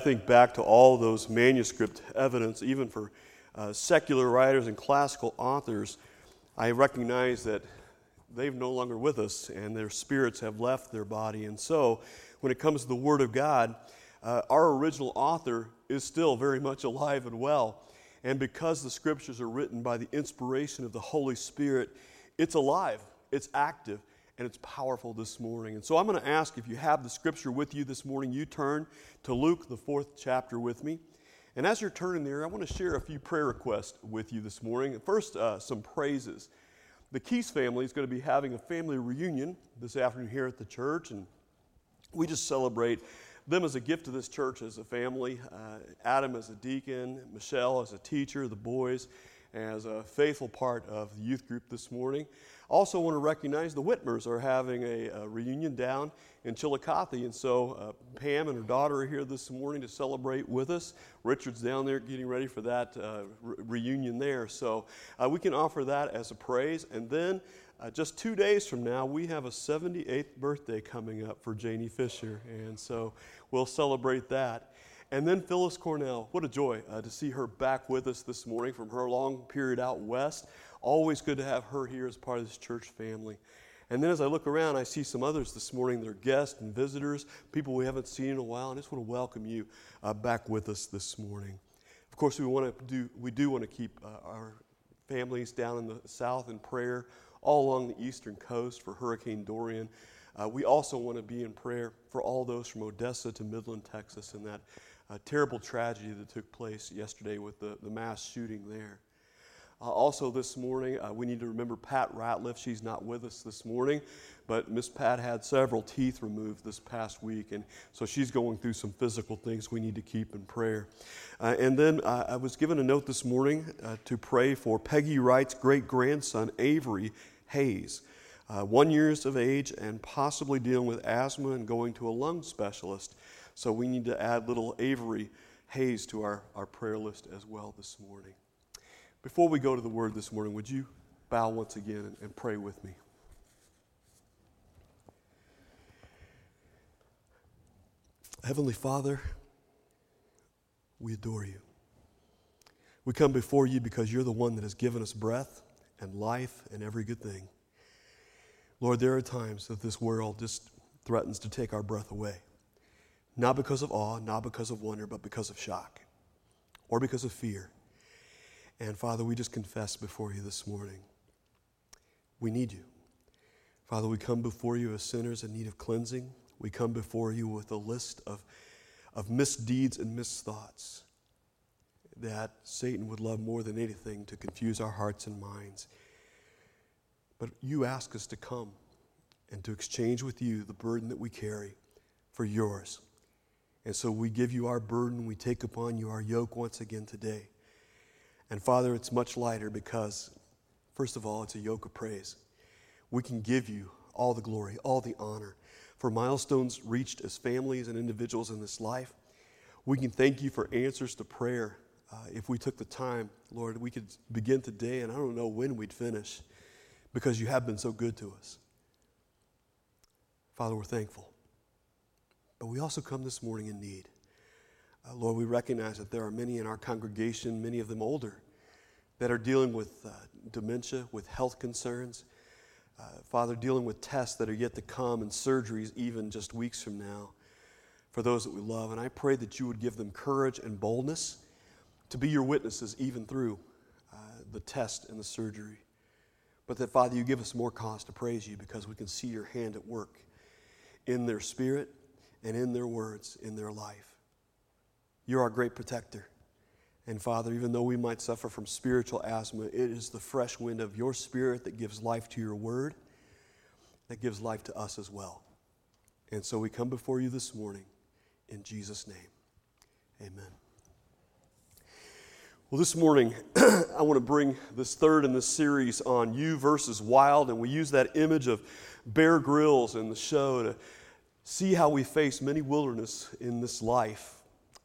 think back to all those manuscript evidence, even for uh, secular writers and classical authors, I recognize that they've no longer with us and their spirits have left their body. And so, when it comes to the Word of God, uh, our original author is still very much alive and well. And because the scriptures are written by the inspiration of the Holy Spirit, it's alive, it's active, and it's powerful this morning. And so I'm going to ask if you have the scripture with you this morning, you turn to Luke, the fourth chapter, with me. And as you're turning there, I want to share a few prayer requests with you this morning. First, uh, some praises. The Keys family is going to be having a family reunion this afternoon here at the church, and we just celebrate them as a gift to this church as a family. Uh, Adam as a deacon, Michelle as a teacher, the boys as a faithful part of the youth group this morning. Also, want to recognize the Whitmers are having a, a reunion down in Chillicothe, and so uh, Pam and her daughter are here this morning to celebrate with us. Richard's down there getting ready for that uh, re- reunion there, so uh, we can offer that as a praise. And then, uh, just two days from now, we have a 78th birthday coming up for Janie Fisher, and so we'll celebrate that. And then Phyllis Cornell, what a joy uh, to see her back with us this morning from her long period out west. Always good to have her here as part of this church family. And then as I look around, I see some others this morning. They're guests and visitors, people we haven't seen in a while. And I just want to welcome you uh, back with us this morning. Of course, we want to do we do want to keep uh, our families down in the south in prayer, all along the eastern coast for Hurricane Dorian. Uh, we also want to be in prayer for all those from Odessa to Midland, Texas, and that uh, terrible tragedy that took place yesterday with the, the mass shooting there. Uh, also, this morning, uh, we need to remember Pat Ratliff. She's not with us this morning, but Miss Pat had several teeth removed this past week, and so she's going through some physical things we need to keep in prayer. Uh, and then uh, I was given a note this morning uh, to pray for Peggy Wright's great grandson, Avery Hayes. Uh, one years of age and possibly dealing with asthma and going to a lung specialist. So we need to add little Avery Hayes to our, our prayer list as well this morning. Before we go to the word this morning, would you bow once again and, and pray with me? Heavenly Father, we adore you. We come before you because you're the one that has given us breath and life and every good thing. Lord, there are times that this world just threatens to take our breath away. Not because of awe, not because of wonder, but because of shock or because of fear. And Father, we just confess before you this morning. We need you. Father, we come before you as sinners in need of cleansing. We come before you with a list of, of misdeeds and misthoughts that Satan would love more than anything to confuse our hearts and minds. But you ask us to come and to exchange with you the burden that we carry for yours. And so we give you our burden. We take upon you our yoke once again today. And Father, it's much lighter because, first of all, it's a yoke of praise. We can give you all the glory, all the honor for milestones reached as families and individuals in this life. We can thank you for answers to prayer. Uh, if we took the time, Lord, we could begin today, and I don't know when we'd finish because you have been so good to us. Father, we're thankful. But we also come this morning in need. Uh, Lord, we recognize that there are many in our congregation, many of them older, that are dealing with uh, dementia, with health concerns. Uh, Father, dealing with tests that are yet to come and surgeries even just weeks from now for those that we love. And I pray that you would give them courage and boldness to be your witnesses even through uh, the test and the surgery. But that, Father, you give us more cause to praise you because we can see your hand at work in their spirit and in their words, in their life. You're our great protector. And Father, even though we might suffer from spiritual asthma, it is the fresh wind of your spirit that gives life to your word, that gives life to us as well. And so we come before you this morning in Jesus' name. Amen. Well, this morning, I want to bring this third in this series on you versus wild, and we use that image of Bear Grylls in the show to see how we face many wilderness in this life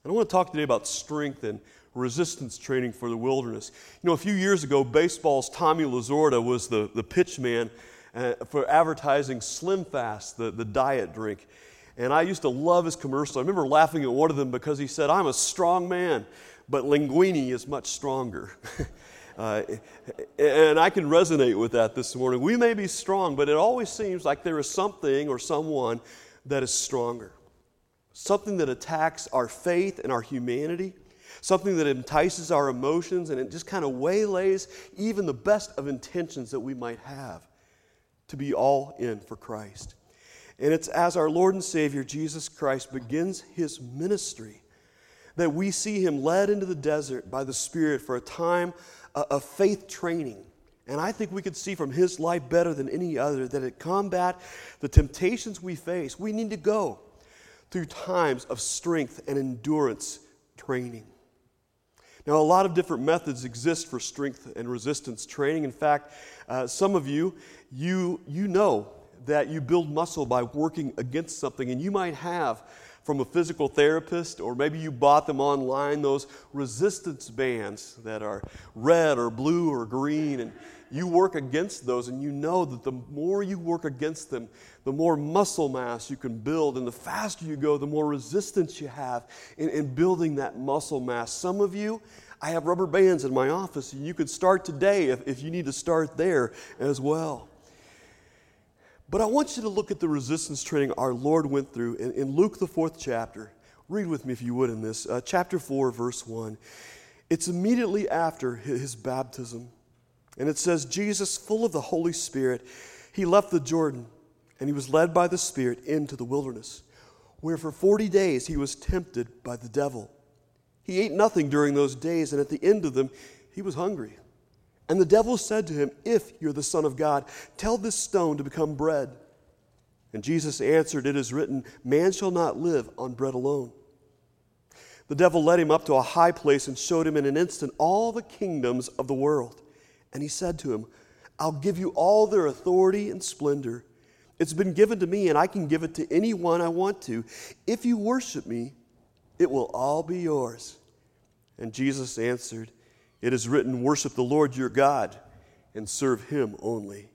and I want to talk today about strength and resistance training for the wilderness. You know, a few years ago, baseball's Tommy Lasorda was the, the pitch man uh, for advertising Slim Fast, the, the diet drink. And I used to love his commercial. I remember laughing at one of them because he said, I'm a strong man, but Linguini is much stronger. uh, and I can resonate with that this morning. We may be strong, but it always seems like there is something or someone that is stronger. Something that attacks our faith and our humanity, something that entices our emotions, and it just kind of waylays even the best of intentions that we might have to be all in for Christ. And it's as our Lord and Savior Jesus Christ begins his ministry that we see him led into the desert by the Spirit for a time of faith training. And I think we could see from his life better than any other that to combat the temptations we face, we need to go through times of strength and endurance training. Now, a lot of different methods exist for strength and resistance training. In fact, uh, some of you, you, you know that you build muscle by working against something, and you might have from a physical therapist, or maybe you bought them online, those resistance bands that are red or blue or green, and you work against those, and you know that the more you work against them, the more muscle mass you can build, and the faster you go, the more resistance you have in, in building that muscle mass. Some of you, I have rubber bands in my office, and you could start today if, if you need to start there as well. But I want you to look at the resistance training our Lord went through in, in Luke, the fourth chapter. Read with me, if you would, in this. Uh, chapter 4, verse 1. It's immediately after his baptism. And it says, Jesus, full of the Holy Spirit, he left the Jordan and he was led by the Spirit into the wilderness, where for 40 days he was tempted by the devil. He ate nothing during those days, and at the end of them, he was hungry. And the devil said to him, If you're the Son of God, tell this stone to become bread. And Jesus answered, It is written, Man shall not live on bread alone. The devil led him up to a high place and showed him in an instant all the kingdoms of the world. And he said to him, I'll give you all their authority and splendor. It's been given to me, and I can give it to anyone I want to. If you worship me, it will all be yours. And Jesus answered, it is written, Worship the Lord your God and serve him only.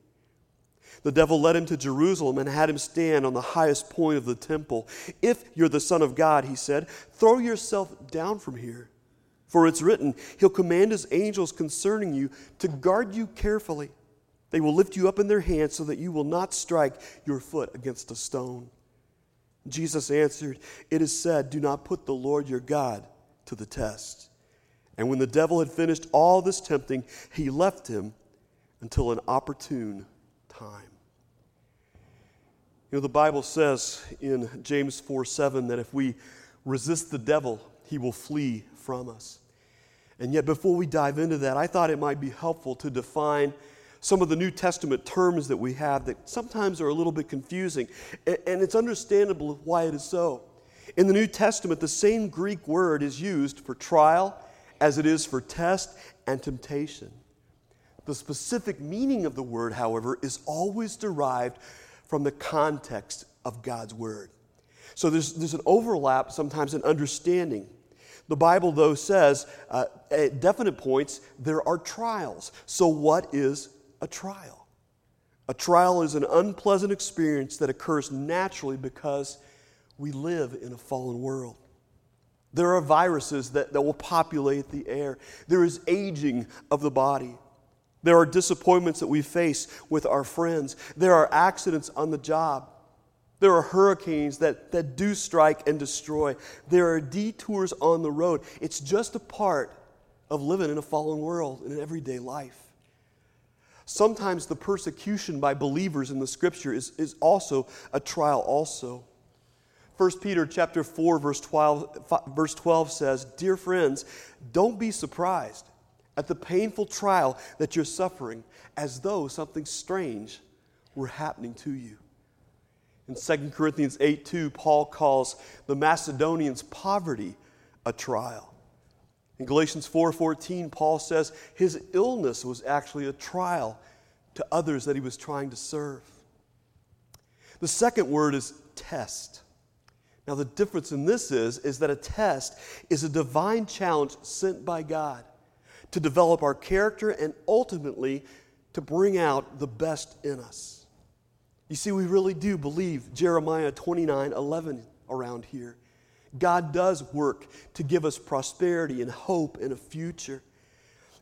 The devil led him to Jerusalem and had him stand on the highest point of the temple. If you're the Son of God, he said, throw yourself down from here. For it's written, He'll command His angels concerning you to guard you carefully. They will lift you up in their hands so that you will not strike your foot against a stone. Jesus answered, It is said, Do not put the Lord your God to the test. And when the devil had finished all this tempting, he left him until an opportune time. You know, the Bible says in James 4 7 that if we resist the devil, he will flee from us. And yet, before we dive into that, I thought it might be helpful to define some of the New Testament terms that we have that sometimes are a little bit confusing. And it's understandable why it is so. In the New Testament, the same Greek word is used for trial as it is for test and temptation. The specific meaning of the word, however, is always derived from the context of God's word. So there's, there's an overlap sometimes in understanding. The Bible, though, says uh, at definite points there are trials. So, what is a trial? A trial is an unpleasant experience that occurs naturally because we live in a fallen world. There are viruses that, that will populate the air. There is aging of the body. There are disappointments that we face with our friends. There are accidents on the job. There are hurricanes that, that do strike and destroy. There are detours on the road. It's just a part of living in a fallen world in an everyday life. Sometimes the persecution by believers in the scripture is, is also a trial, also. 1 Peter chapter 4 verse 12, verse 12 says, "Dear friends, don't be surprised at the painful trial that you're suffering as though something strange were happening to you." In 2 Corinthians 8 2, Paul calls the Macedonians' poverty a trial. In Galatians 4:14, Paul says his illness was actually a trial to others that he was trying to serve. The second word is test. Now, the difference in this is, is that a test is a divine challenge sent by God to develop our character and ultimately to bring out the best in us. You see, we really do believe Jeremiah 29 11 around here. God does work to give us prosperity and hope and a future.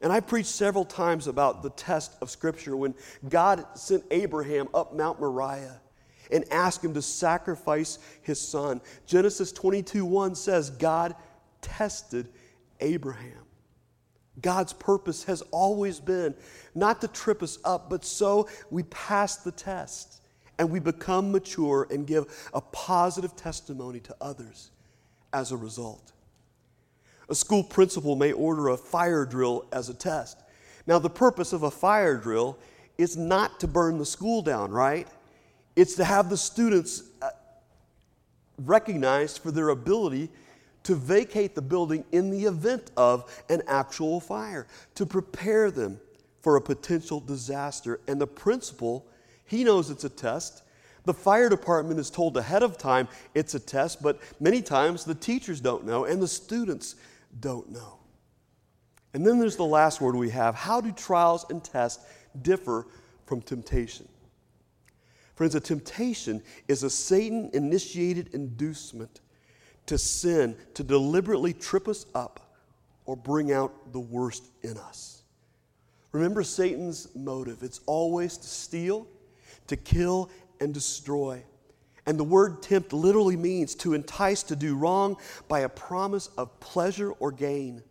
And I preached several times about the test of Scripture when God sent Abraham up Mount Moriah and asked him to sacrifice his son. Genesis 22 1 says, God tested Abraham. God's purpose has always been not to trip us up, but so we pass the test and we become mature and give a positive testimony to others as a result. A school principal may order a fire drill as a test. Now, the purpose of a fire drill is not to burn the school down, right? It's to have the students uh, recognized for their ability to vacate the building in the event of an actual fire, to prepare them for a potential disaster. And the principal, he knows it's a test. The fire department is told ahead of time it's a test, but many times the teachers don't know and the students don't know. And then there's the last word we have how do trials and tests differ from temptation? Friends, a temptation is a Satan initiated inducement to sin to deliberately trip us up or bring out the worst in us. Remember Satan's motive it's always to steal, to kill, and destroy. And the word tempt literally means to entice to do wrong by a promise of pleasure or gain,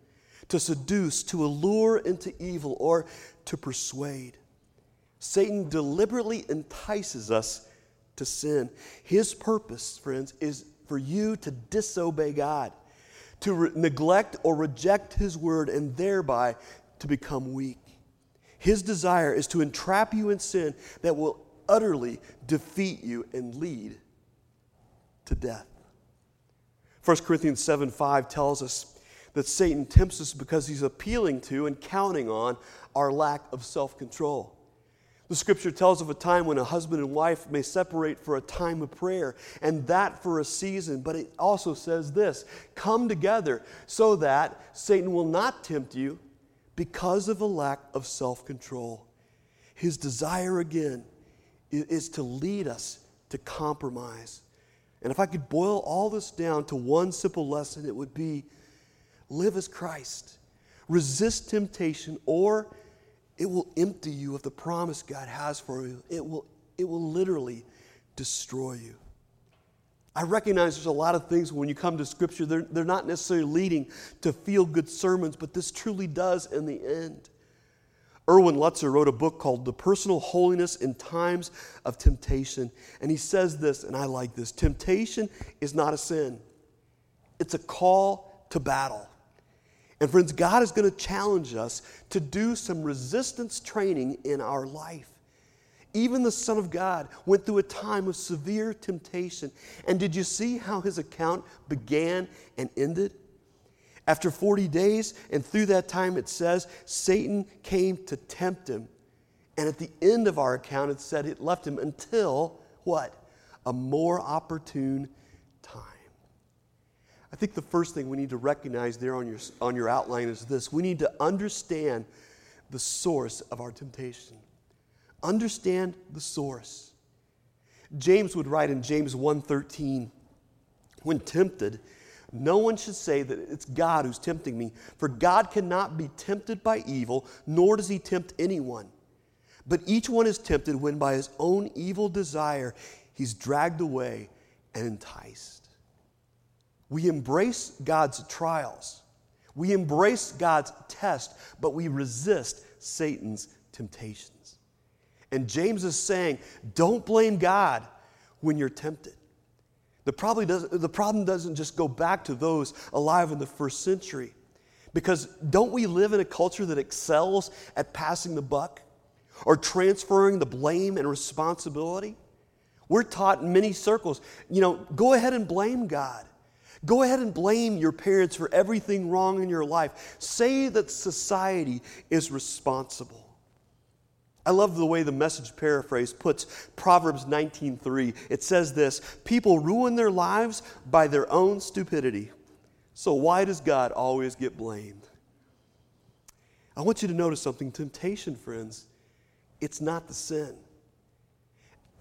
to seduce, to allure into evil, or to persuade. Satan deliberately entices us to sin. His purpose, friends, is for you to disobey God, to re- neglect or reject His word, and thereby to become weak. His desire is to entrap you in sin that will utterly defeat you and lead to death. 1 Corinthians 7 5 tells us that Satan tempts us because he's appealing to and counting on our lack of self control. The scripture tells of a time when a husband and wife may separate for a time of prayer, and that for a season. But it also says this come together so that Satan will not tempt you because of a lack of self control. His desire, again, is to lead us to compromise and if I could boil all this down to one simple lesson, it would be live as Christ. Resist temptation, or it will empty you of the promise God has for you. It will, it will literally destroy you. I recognize there's a lot of things when you come to Scripture, they're, they're not necessarily leading to feel good sermons, but this truly does in the end. Erwin Lutzer wrote a book called The Personal Holiness in Times of Temptation. And he says this, and I like this temptation is not a sin, it's a call to battle. And friends, God is going to challenge us to do some resistance training in our life. Even the Son of God went through a time of severe temptation. And did you see how his account began and ended? After 40 days, and through that time, it says Satan came to tempt him. And at the end of our account, it said it left him until what? A more opportune time. I think the first thing we need to recognize there on your, on your outline is this we need to understand the source of our temptation. Understand the source. James would write in James 1:13, when tempted, no one should say that it's God who's tempting me, for God cannot be tempted by evil, nor does he tempt anyone. But each one is tempted when by his own evil desire he's dragged away and enticed. We embrace God's trials, we embrace God's test, but we resist Satan's temptations. And James is saying, don't blame God when you're tempted. The, probably does, the problem doesn't just go back to those alive in the first century. Because don't we live in a culture that excels at passing the buck or transferring the blame and responsibility? We're taught in many circles, you know, go ahead and blame God. Go ahead and blame your parents for everything wrong in your life. Say that society is responsible. I love the way the message paraphrase puts Proverbs 19:3. It says this, people ruin their lives by their own stupidity. So why does God always get blamed? I want you to notice something temptation, friends. It's not the sin.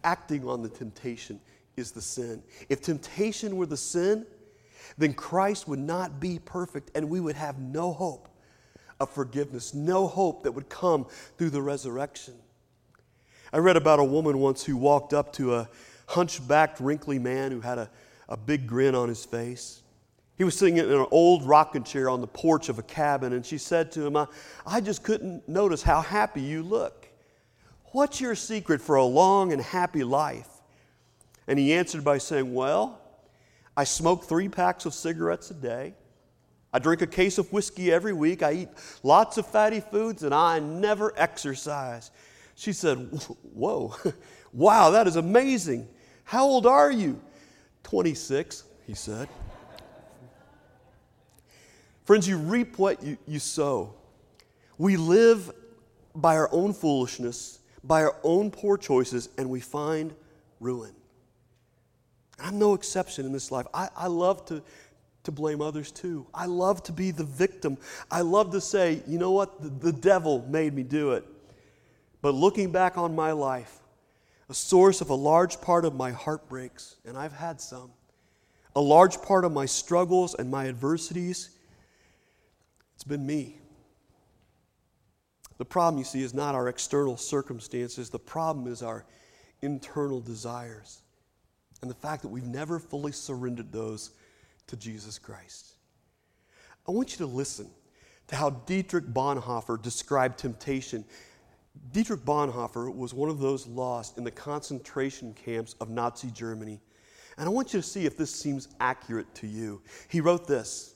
acting on the temptation is the sin. If temptation were the sin, then Christ would not be perfect and we would have no hope of forgiveness, no hope that would come through the resurrection. I read about a woman once who walked up to a hunchbacked, wrinkly man who had a, a big grin on his face. He was sitting in an old rocking chair on the porch of a cabin, and she said to him, I, I just couldn't notice how happy you look. What's your secret for a long and happy life? And he answered by saying, Well, I smoke three packs of cigarettes a day. I drink a case of whiskey every week. I eat lots of fatty foods, and I never exercise. She said, Whoa, wow, that is amazing. How old are you? 26, he said. Friends, you reap what you, you sow. We live by our own foolishness, by our own poor choices, and we find ruin. I'm no exception in this life. I, I love to, to blame others too. I love to be the victim. I love to say, you know what? The, the devil made me do it. But looking back on my life, a source of a large part of my heartbreaks, and I've had some, a large part of my struggles and my adversities, it's been me. The problem, you see, is not our external circumstances. The problem is our internal desires and the fact that we've never fully surrendered those to Jesus Christ. I want you to listen to how Dietrich Bonhoeffer described temptation. Dietrich Bonhoeffer was one of those lost in the concentration camps of Nazi Germany. And I want you to see if this seems accurate to you. He wrote this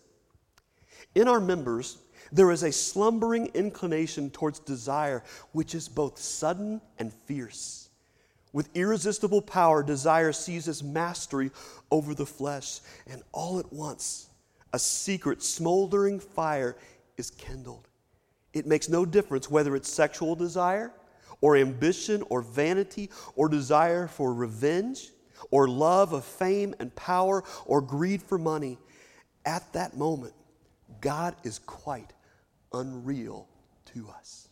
In our members, there is a slumbering inclination towards desire, which is both sudden and fierce. With irresistible power, desire seizes mastery over the flesh, and all at once, a secret, smoldering fire is kindled. It makes no difference whether it's sexual desire, or ambition, or vanity, or desire for revenge, or love of fame and power, or greed for money. At that moment, God is quite unreal to us.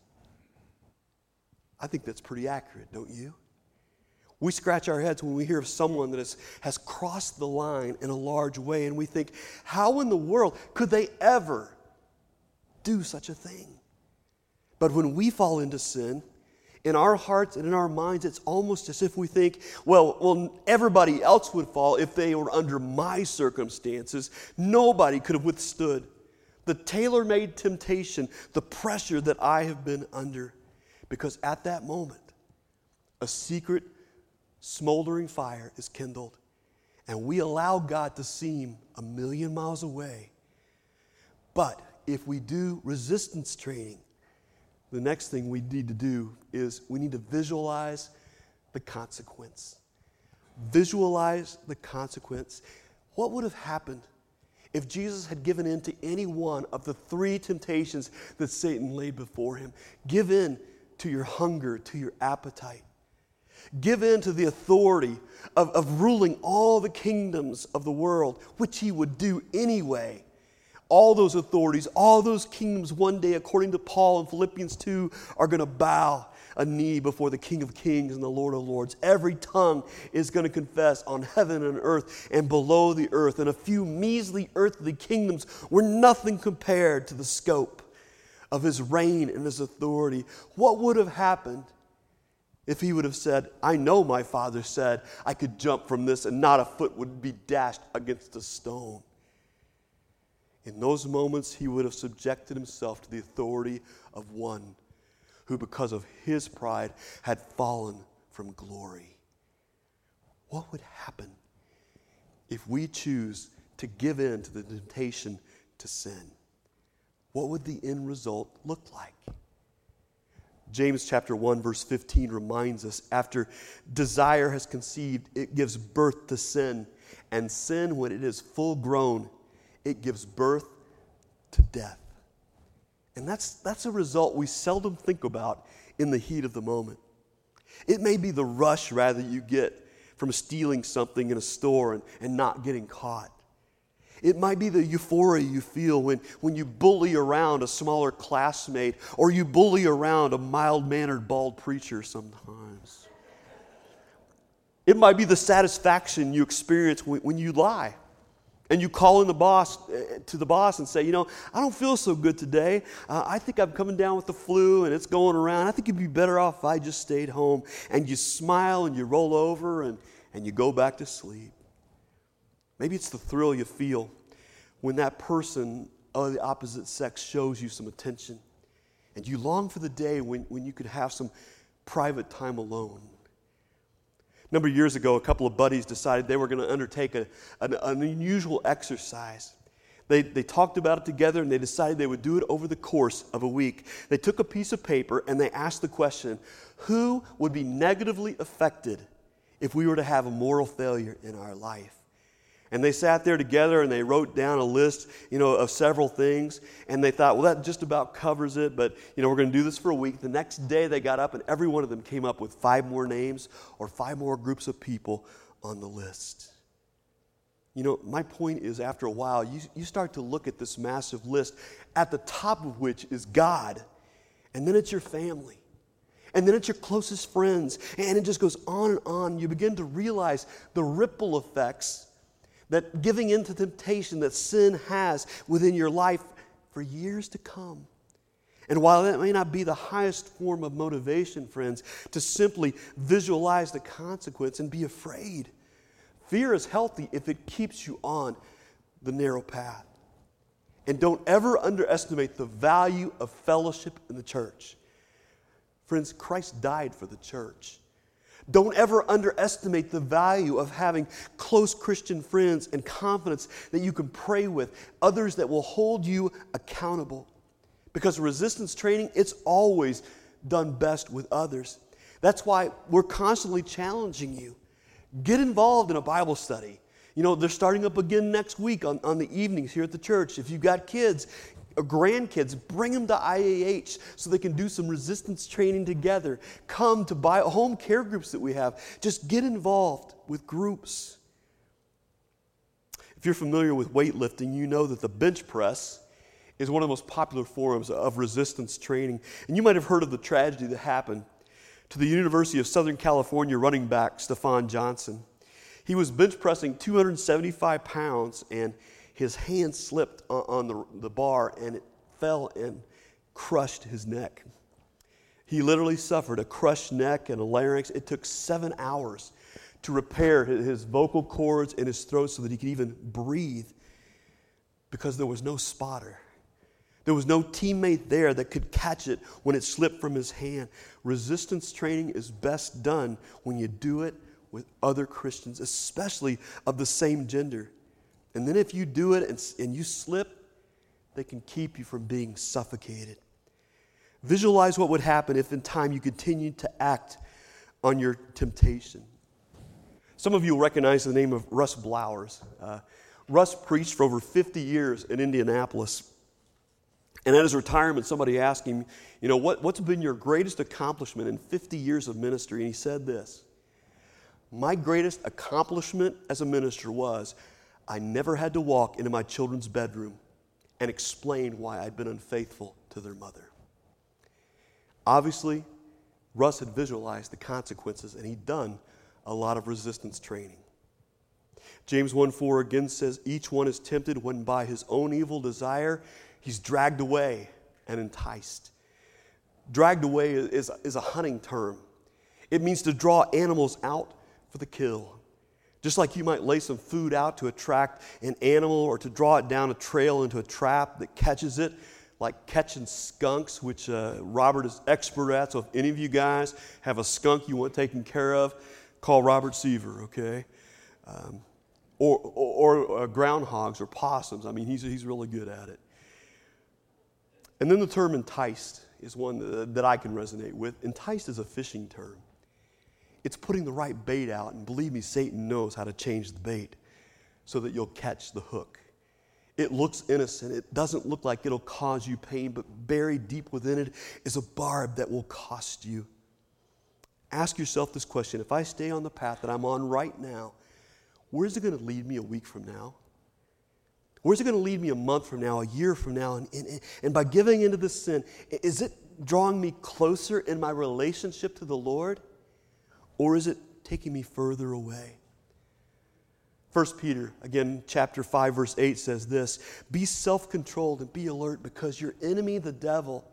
I think that's pretty accurate, don't you? We scratch our heads when we hear of someone that has, has crossed the line in a large way, and we think, how in the world could they ever do such a thing? But when we fall into sin, in our hearts and in our minds, it's almost as if we think, well, well, everybody else would fall if they were under my circumstances. Nobody could have withstood the tailor made temptation, the pressure that I have been under. Because at that moment, a secret smoldering fire is kindled, and we allow God to seem a million miles away. But if we do resistance training, the next thing we need to do is we need to visualize the consequence. Visualize the consequence. What would have happened if Jesus had given in to any one of the three temptations that Satan laid before him? Give in to your hunger, to your appetite. Give in to the authority of, of ruling all the kingdoms of the world, which he would do anyway. All those authorities, all those kingdoms, one day, according to Paul in Philippians 2, are going to bow a knee before the King of Kings and the Lord of Lords. Every tongue is going to confess on heaven and earth and below the earth. And a few measly earthly kingdoms were nothing compared to the scope of his reign and his authority. What would have happened if he would have said, I know my father said I could jump from this and not a foot would be dashed against a stone. In those moments, he would have subjected himself to the authority of one who, because of his pride, had fallen from glory. What would happen if we choose to give in to the temptation to sin? What would the end result look like? James chapter 1 verse 15 reminds us after desire has conceived it gives birth to sin and sin when it is full grown it gives birth to death. And that's that's a result we seldom think about in the heat of the moment. It may be the rush rather you get from stealing something in a store and, and not getting caught. It might be the euphoria you feel when, when you bully around a smaller classmate or you bully around a mild mannered bald preacher sometimes. It might be the satisfaction you experience when, when you lie and you call in the boss uh, to the boss and say, you know, I don't feel so good today. Uh, I think I'm coming down with the flu and it's going around. I think it'd be better off if I just stayed home. And you smile and you roll over and, and you go back to sleep. Maybe it's the thrill you feel when that person of the opposite sex shows you some attention. And you long for the day when, when you could have some private time alone. A number of years ago, a couple of buddies decided they were going to undertake a, an, an unusual exercise. They, they talked about it together and they decided they would do it over the course of a week. They took a piece of paper and they asked the question Who would be negatively affected if we were to have a moral failure in our life? And they sat there together and they wrote down a list, you know, of several things. And they thought, well, that just about covers it, but, you know, we're going to do this for a week. The next day they got up and every one of them came up with five more names or five more groups of people on the list. You know, my point is after a while, you, you start to look at this massive list, at the top of which is God, and then it's your family. And then it's your closest friends. And it just goes on and on. You begin to realize the ripple effects that giving into temptation that sin has within your life for years to come. And while that may not be the highest form of motivation, friends, to simply visualize the consequence and be afraid, fear is healthy if it keeps you on the narrow path. And don't ever underestimate the value of fellowship in the church. Friends, Christ died for the church. Don't ever underestimate the value of having close Christian friends and confidence that you can pray with, others that will hold you accountable. Because resistance training, it's always done best with others. That's why we're constantly challenging you. Get involved in a Bible study. You know, they're starting up again next week on, on the evenings here at the church. If you've got kids, Uh, grandkids, bring them to IAH so they can do some resistance training together. Come to buy home care groups that we have. Just get involved with groups. If you're familiar with weightlifting, you know that the bench press is one of the most popular forms of resistance training. And you might have heard of the tragedy that happened to the University of Southern California running back, Stafon Johnson. He was bench pressing 275 pounds and his hand slipped on the, the bar and it fell and crushed his neck. He literally suffered a crushed neck and a larynx. It took seven hours to repair his vocal cords and his throat so that he could even breathe because there was no spotter. There was no teammate there that could catch it when it slipped from his hand. Resistance training is best done when you do it with other Christians, especially of the same gender. And then if you do it and, and you slip, they can keep you from being suffocated. Visualize what would happen if in time you continued to act on your temptation. Some of you will recognize the name of Russ Blowers. Uh, Russ preached for over 50 years in Indianapolis. And at his retirement, somebody asked him, You know, what, what's been your greatest accomplishment in 50 years of ministry? And he said this My greatest accomplishment as a minister was I never had to walk into my children's bedroom and explain why I'd been unfaithful to their mother. Obviously, Russ had visualized the consequences and he'd done a lot of resistance training. James 1 4 again says, Each one is tempted when by his own evil desire he's dragged away and enticed. Dragged away is, is a hunting term, it means to draw animals out for the kill. Just like you might lay some food out to attract an animal or to draw it down a trail into a trap that catches it, like catching skunks, which uh, Robert is expert at. So if any of you guys have a skunk you want taken care of, call Robert Seaver, okay? Um, or, or, or uh, groundhogs or possums. I mean, he's, he's really good at it. And then the term enticed is one that, that I can resonate with. Enticed is a fishing term. It's putting the right bait out. And believe me, Satan knows how to change the bait so that you'll catch the hook. It looks innocent. It doesn't look like it'll cause you pain, but buried deep within it is a barb that will cost you. Ask yourself this question if I stay on the path that I'm on right now, where's it going to lead me a week from now? Where's it going to lead me a month from now, a year from now? And, and, and by giving into this sin, is it drawing me closer in my relationship to the Lord? Or is it taking me further away. 1 Peter, again, chapter 5, verse 8 says this Be self controlled and be alert because your enemy, the devil,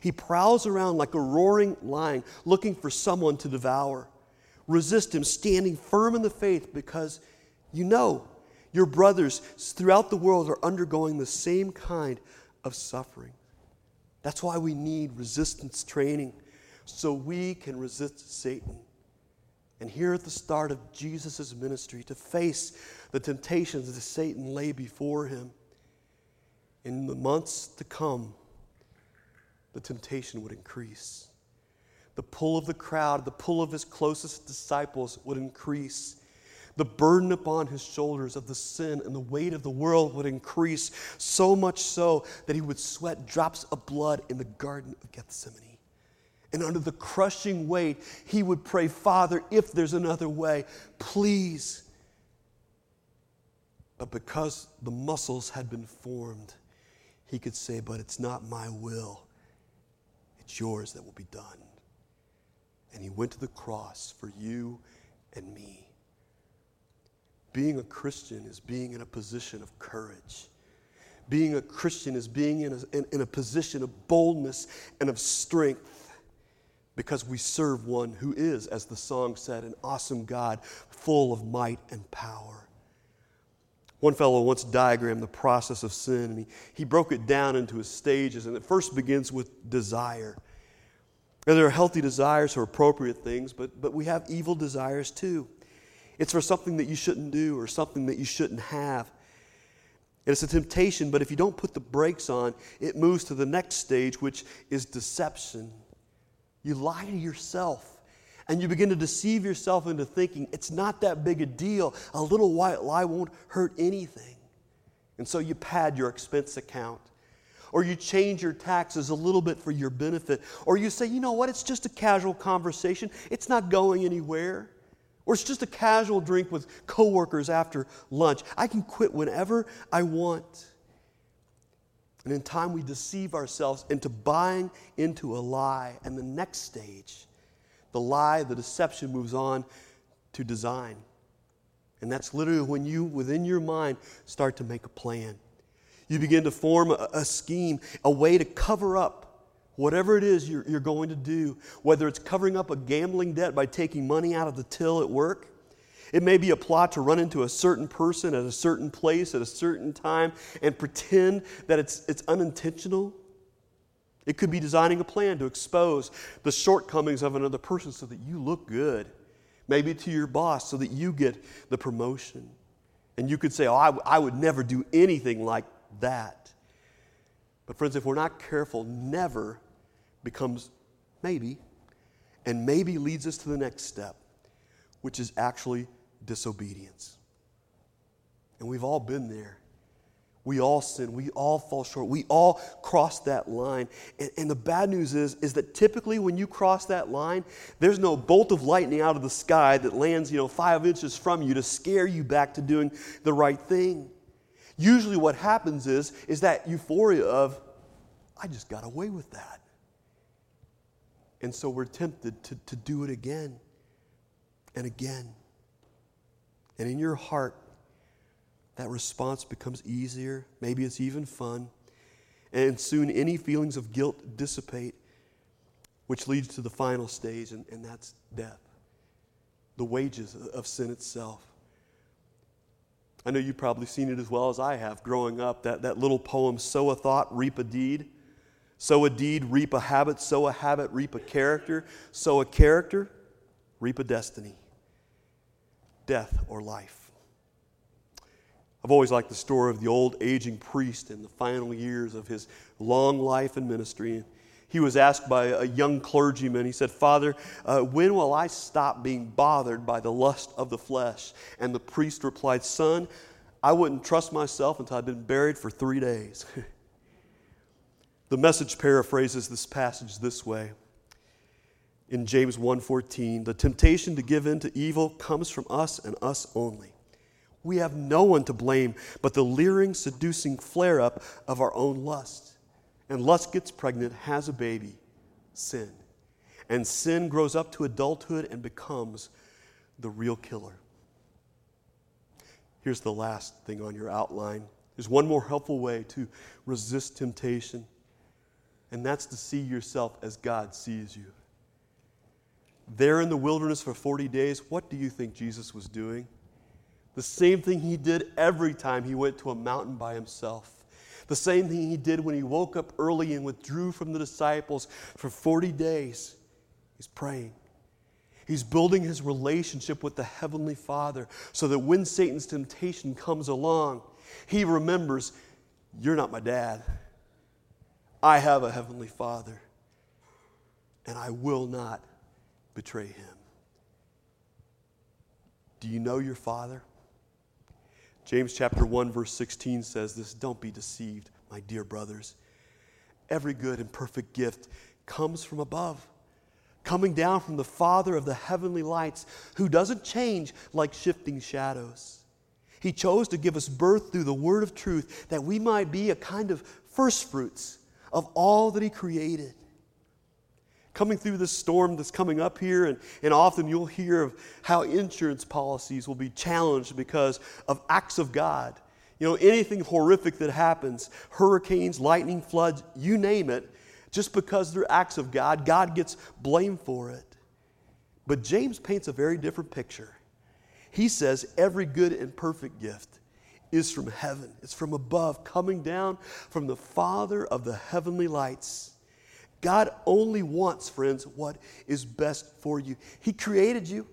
he prowls around like a roaring lion looking for someone to devour. Resist him, standing firm in the faith because you know your brothers throughout the world are undergoing the same kind of suffering. That's why we need resistance training so we can resist Satan. And here at the start of Jesus' ministry, to face the temptations that Satan lay before him, in the months to come, the temptation would increase. The pull of the crowd, the pull of his closest disciples would increase. The burden upon his shoulders of the sin and the weight of the world would increase so much so that he would sweat drops of blood in the Garden of Gethsemane. And under the crushing weight, he would pray, Father, if there's another way, please. But because the muscles had been formed, he could say, But it's not my will, it's yours that will be done. And he went to the cross for you and me. Being a Christian is being in a position of courage. Being a Christian is being in a, in, in a position of boldness and of strength because we serve one who is, as the song said, an awesome God, full of might and power. One fellow once diagrammed the process of sin, and he, he broke it down into its stages, and it first begins with desire. And there are healthy desires for appropriate things, but, but we have evil desires too. It's for something that you shouldn't do or something that you shouldn't have. And it's a temptation, but if you don't put the brakes on, it moves to the next stage, which is deception. You lie to yourself and you begin to deceive yourself into thinking it's not that big a deal. A little white lie won't hurt anything. And so you pad your expense account. Or you change your taxes a little bit for your benefit. Or you say, you know what, it's just a casual conversation, it's not going anywhere. Or it's just a casual drink with coworkers after lunch. I can quit whenever I want. And in time, we deceive ourselves into buying into a lie. And the next stage, the lie, the deception moves on to design. And that's literally when you, within your mind, start to make a plan. You begin to form a, a scheme, a way to cover up whatever it is you're, you're going to do, whether it's covering up a gambling debt by taking money out of the till at work it may be a plot to run into a certain person at a certain place at a certain time and pretend that it's, it's unintentional. It could be designing a plan to expose the shortcomings of another person so that you look good. Maybe to your boss so that you get the promotion. And you could say, Oh, I, I would never do anything like that. But, friends, if we're not careful, never becomes maybe, and maybe leads us to the next step, which is actually disobedience. And we've all been there. We all sin. We all fall short. We all cross that line. And, and, the bad news is, is that typically when you cross that line, there's no bolt of lightning out of the sky that lands, you know, five inches from you to scare you back to doing the right thing. Usually what happens is, is that euphoria of, I just got away with that. And so we're tempted to, to do it again and again. And in your heart, that response becomes easier. Maybe it's even fun. And soon any feelings of guilt dissipate, which leads to the final stage, and, and that's death. The wages of sin itself. I know you've probably seen it as well as I have growing up that, that little poem, Sow a Thought, Reap a Deed. Sow a deed, reap a habit. Sow a habit, reap a character. Sow a character, reap a destiny death or life. I've always liked the story of the old aging priest in the final years of his long life and ministry. He was asked by a young clergyman, he said, Father, uh, when will I stop being bothered by the lust of the flesh? And the priest replied, Son, I wouldn't trust myself until I'd been buried for three days. the message paraphrases this passage this way in James 1:14, the temptation to give in to evil comes from us and us only. We have no one to blame but the leering, seducing flare up of our own lust. And lust gets pregnant, has a baby, sin. And sin grows up to adulthood and becomes the real killer. Here's the last thing on your outline. There's one more helpful way to resist temptation, and that's to see yourself as God sees you. There in the wilderness for 40 days, what do you think Jesus was doing? The same thing he did every time he went to a mountain by himself. The same thing he did when he woke up early and withdrew from the disciples for 40 days. He's praying. He's building his relationship with the Heavenly Father so that when Satan's temptation comes along, he remembers, You're not my dad. I have a Heavenly Father, and I will not betray him. Do you know your Father? James chapter 1 verse 16 says this, don't be deceived, my dear brothers. Every good and perfect gift comes from above, coming down from the Father of the heavenly lights, who doesn't change like shifting shadows. He chose to give us birth through the word of truth that we might be a kind of first fruits of all that he created coming through this storm that's coming up here, and, and often you'll hear of how insurance policies will be challenged because of acts of God. You know, anything horrific that happens, hurricanes, lightning, floods, you name it, just because they're acts of God, God gets blamed for it. But James paints a very different picture. He says every good and perfect gift is from heaven, it's from above, coming down from the Father of the heavenly lights. God only wants, friends, what is best for you. He created you,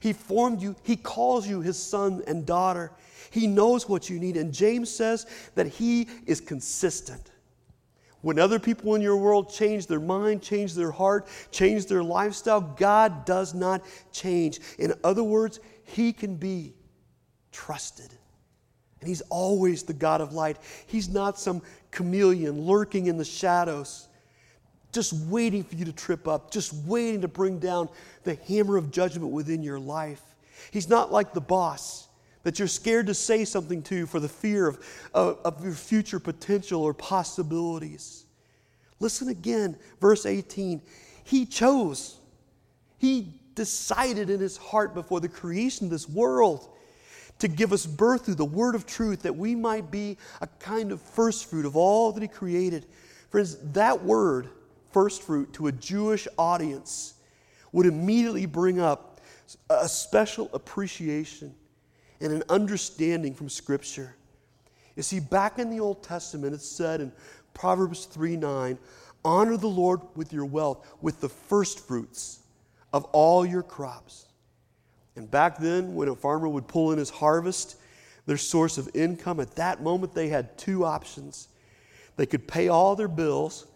He formed you, He calls you His son and daughter. He knows what you need. And James says that He is consistent. When other people in your world change their mind, change their heart, change their lifestyle, God does not change. In other words, He can be trusted. And He's always the God of light. He's not some chameleon lurking in the shadows just waiting for you to trip up, just waiting to bring down the hammer of judgment within your life. He's not like the boss that you're scared to say something to for the fear of, of, of your future potential or possibilities. Listen again, verse 18. He chose, He decided in His heart before the creation of this world to give us birth through the word of truth that we might be a kind of first fruit of all that He created. Friends, that word first fruit to a Jewish audience would immediately bring up a special appreciation and an understanding from Scripture. You see, back in the Old Testament, it said in Proverbs 3 9, honor the Lord with your wealth, with the first fruits of all your crops. And back then, when a farmer would pull in his harvest, their source of income, at that moment, they had two options. They could pay all their bills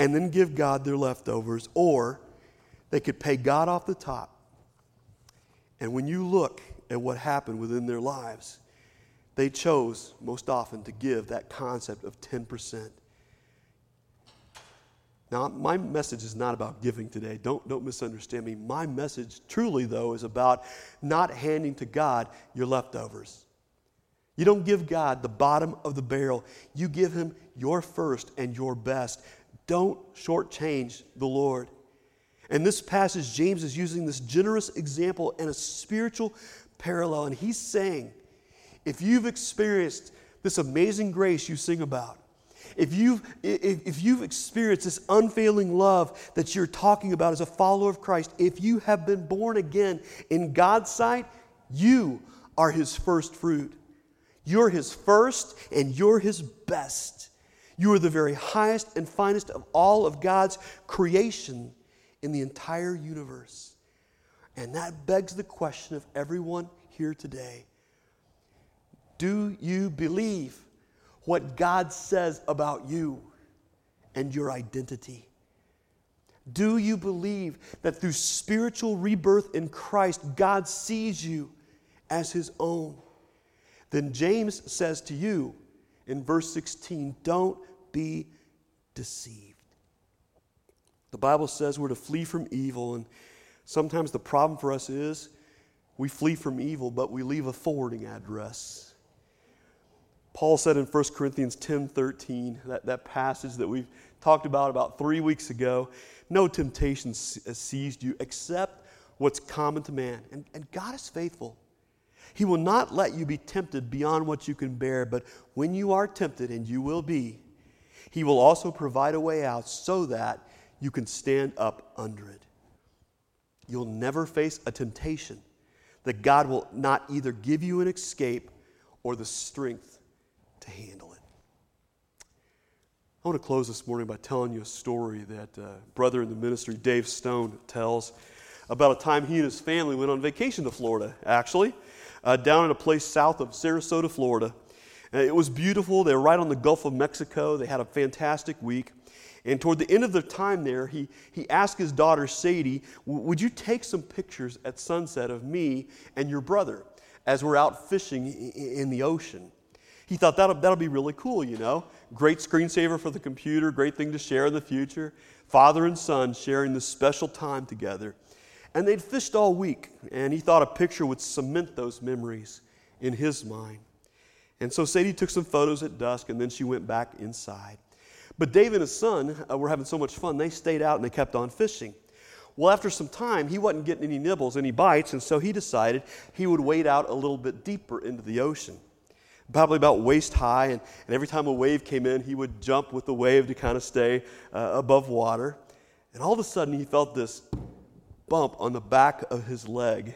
and then give God their leftovers, or they could pay God off the top. And when you look at what happened within their lives, they chose most often to give that concept of 10%. Now, my message is not about giving today. Don't, don't misunderstand me. My message, truly, though, is about not handing to God your leftovers. You don't give God the bottom of the barrel, you give Him your first and your best. Don't shortchange the Lord. In this passage, James is using this generous example and a spiritual parallel. And he's saying, if you've experienced this amazing grace you sing about, if you've, if, if you've experienced this unfailing love that you're talking about as a follower of Christ, if you have been born again in God's sight, you are his first fruit. You're his first and you're his best. You are the very highest and finest of all of God's creation in the entire universe. And that begs the question of everyone here today Do you believe what God says about you and your identity? Do you believe that through spiritual rebirth in Christ, God sees you as his own? Then James says to you in verse 16, don't be deceived. The Bible says we're to flee from evil, and sometimes the problem for us is we flee from evil, but we leave a forwarding address. Paul said in 1 Corinthians 10 13, that, that passage that we've talked about about three weeks ago, no temptation has uh, seized you except what's common to man. And, and God is faithful. He will not let you be tempted beyond what you can bear, but when you are tempted, and you will be, He will also provide a way out so that you can stand up under it. You'll never face a temptation that God will not either give you an escape or the strength to handle it. I want to close this morning by telling you a story that brother in the ministry, Dave Stone, tells about a time he and his family went on vacation to Florida, actually, uh, down at a place south of Sarasota, Florida. And it was beautiful. They were right on the Gulf of Mexico. They had a fantastic week. And toward the end of their time there, he, he asked his daughter, Sadie, Would you take some pictures at sunset of me and your brother as we're out fishing in the ocean? He thought that'll, that'll be really cool, you know. Great screensaver for the computer, great thing to share in the future. Father and son sharing this special time together. And they'd fished all week, and he thought a picture would cement those memories in his mind. And so Sadie took some photos at dusk, and then she went back inside. But Dave and his son uh, were having so much fun, they stayed out and they kept on fishing. Well, after some time, he wasn't getting any nibbles, any bites, and so he decided he would wade out a little bit deeper into the ocean, probably about waist high. And, and every time a wave came in, he would jump with the wave to kind of stay uh, above water. And all of a sudden, he felt this bump on the back of his leg.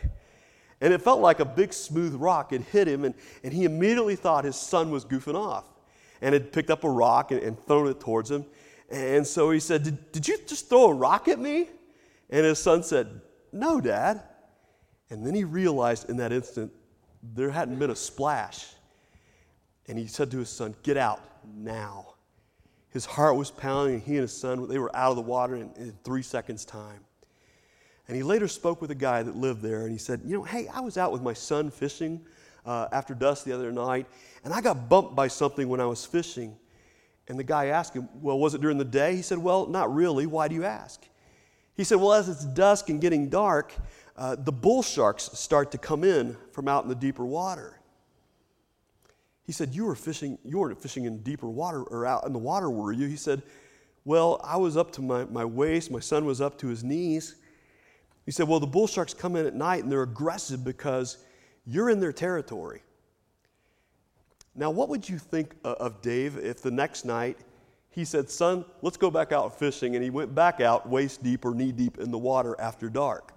And it felt like a big smooth rock had hit him, and, and he immediately thought his son was goofing off and had picked up a rock and, and thrown it towards him. And so he said, did, did you just throw a rock at me? And his son said, No, Dad. And then he realized in that instant there hadn't been a splash. And he said to his son, Get out now. His heart was pounding, and he and his son, they were out of the water in, in three seconds' time. And he later spoke with a guy that lived there, and he said, You know, hey, I was out with my son fishing uh, after dusk the other night, and I got bumped by something when I was fishing. And the guy asked him, Well, was it during the day? He said, Well, not really. Why do you ask? He said, Well, as it's dusk and getting dark, uh, the bull sharks start to come in from out in the deeper water. He said, You were fishing, you weren't fishing in deeper water or out in the water, were you? He said, Well, I was up to my, my waist, my son was up to his knees. He said, Well, the bull sharks come in at night and they're aggressive because you're in their territory. Now, what would you think of Dave if the next night he said, Son, let's go back out fishing? And he went back out waist deep or knee deep in the water after dark.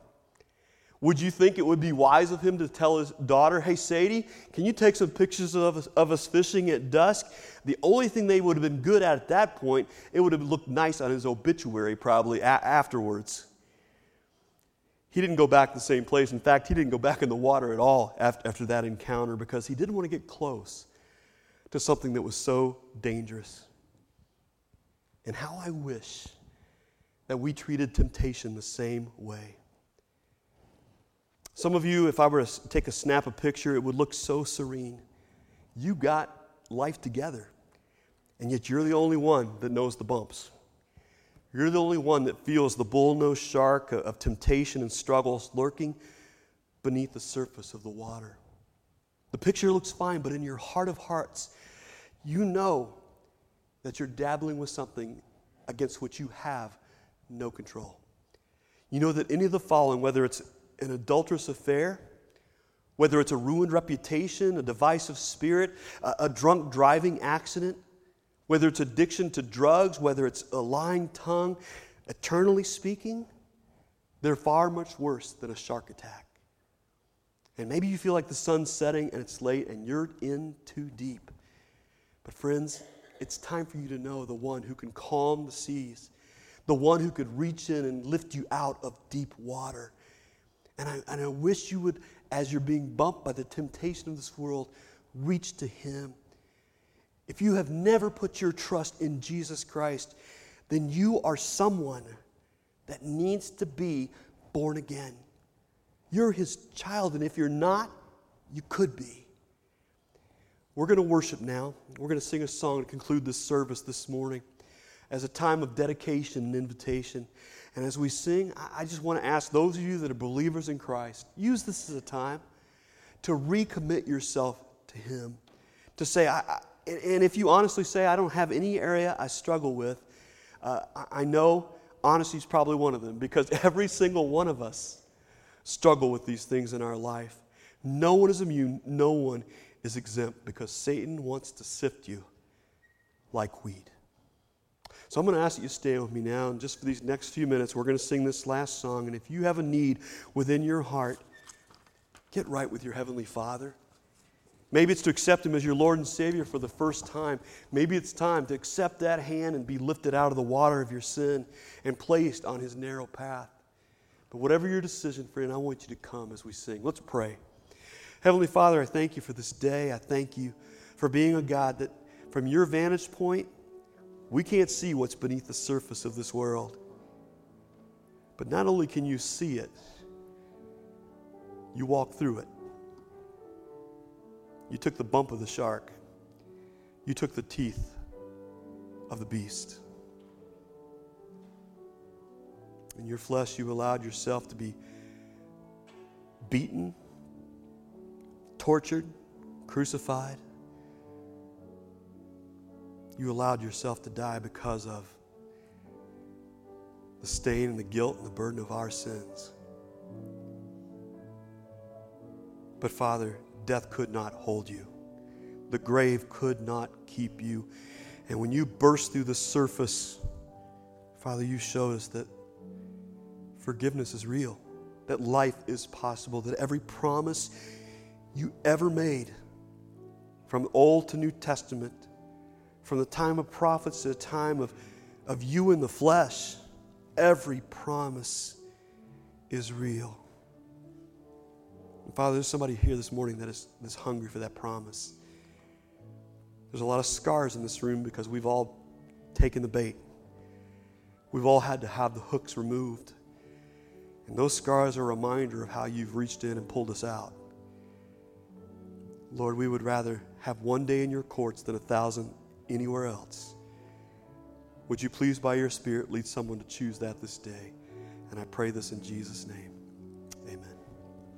Would you think it would be wise of him to tell his daughter, Hey, Sadie, can you take some pictures of us, of us fishing at dusk? The only thing they would have been good at at that point, it would have looked nice on his obituary probably a- afterwards. He didn't go back the same place. In fact, he didn't go back in the water at all after, after that encounter because he didn't want to get close to something that was so dangerous. And how I wish that we treated temptation the same way. Some of you, if I were to take a snap a picture, it would look so serene. You got life together, and yet you're the only one that knows the bumps. You're the only one that feels the bull-nosed shark of temptation and struggles lurking beneath the surface of the water. The picture looks fine, but in your heart of hearts, you know that you're dabbling with something against which you have no control. You know that any of the following, whether it's an adulterous affair, whether it's a ruined reputation, a divisive spirit, a, a drunk driving accident, whether it's addiction to drugs, whether it's a lying tongue, eternally speaking, they're far much worse than a shark attack. And maybe you feel like the sun's setting and it's late and you're in too deep. But, friends, it's time for you to know the one who can calm the seas, the one who could reach in and lift you out of deep water. And I, and I wish you would, as you're being bumped by the temptation of this world, reach to him if you have never put your trust in Jesus Christ, then you are someone that needs to be born again. You're his child, and if you're not, you could be. We're going to worship now. We're going to sing a song to conclude this service this morning as a time of dedication and invitation. And as we sing, I just want to ask those of you that are believers in Christ, use this as a time to recommit yourself to Him. To say, I, and if you honestly say, I don't have any area I struggle with, uh, I know honesty is probably one of them because every single one of us struggle with these things in our life. No one is immune, no one is exempt because Satan wants to sift you like wheat. So I'm going to ask that you stand with me now, and just for these next few minutes, we're going to sing this last song. And if you have a need within your heart, get right with your Heavenly Father. Maybe it's to accept Him as your Lord and Savior for the first time. Maybe it's time to accept that hand and be lifted out of the water of your sin and placed on His narrow path. But whatever your decision, friend, I want you to come as we sing. Let's pray. Heavenly Father, I thank you for this day. I thank you for being a God that, from your vantage point, we can't see what's beneath the surface of this world. But not only can you see it, you walk through it. You took the bump of the shark, you took the teeth of the beast. In your flesh, you allowed yourself to be beaten, tortured, crucified you allowed yourself to die because of the stain and the guilt and the burden of our sins. But Father, death could not hold you. The grave could not keep you. And when you burst through the surface, Father, you showed us that forgiveness is real, that life is possible, that every promise you ever made, from Old to New Testament, from the time of prophets to the time of, of you in the flesh, every promise is real. And Father, there's somebody here this morning that is, that's hungry for that promise. There's a lot of scars in this room because we've all taken the bait. We've all had to have the hooks removed. And those scars are a reminder of how you've reached in and pulled us out. Lord, we would rather have one day in your courts than a thousand anywhere else. Would you please, by your Spirit, lead someone to choose that this day? And I pray this in Jesus' name.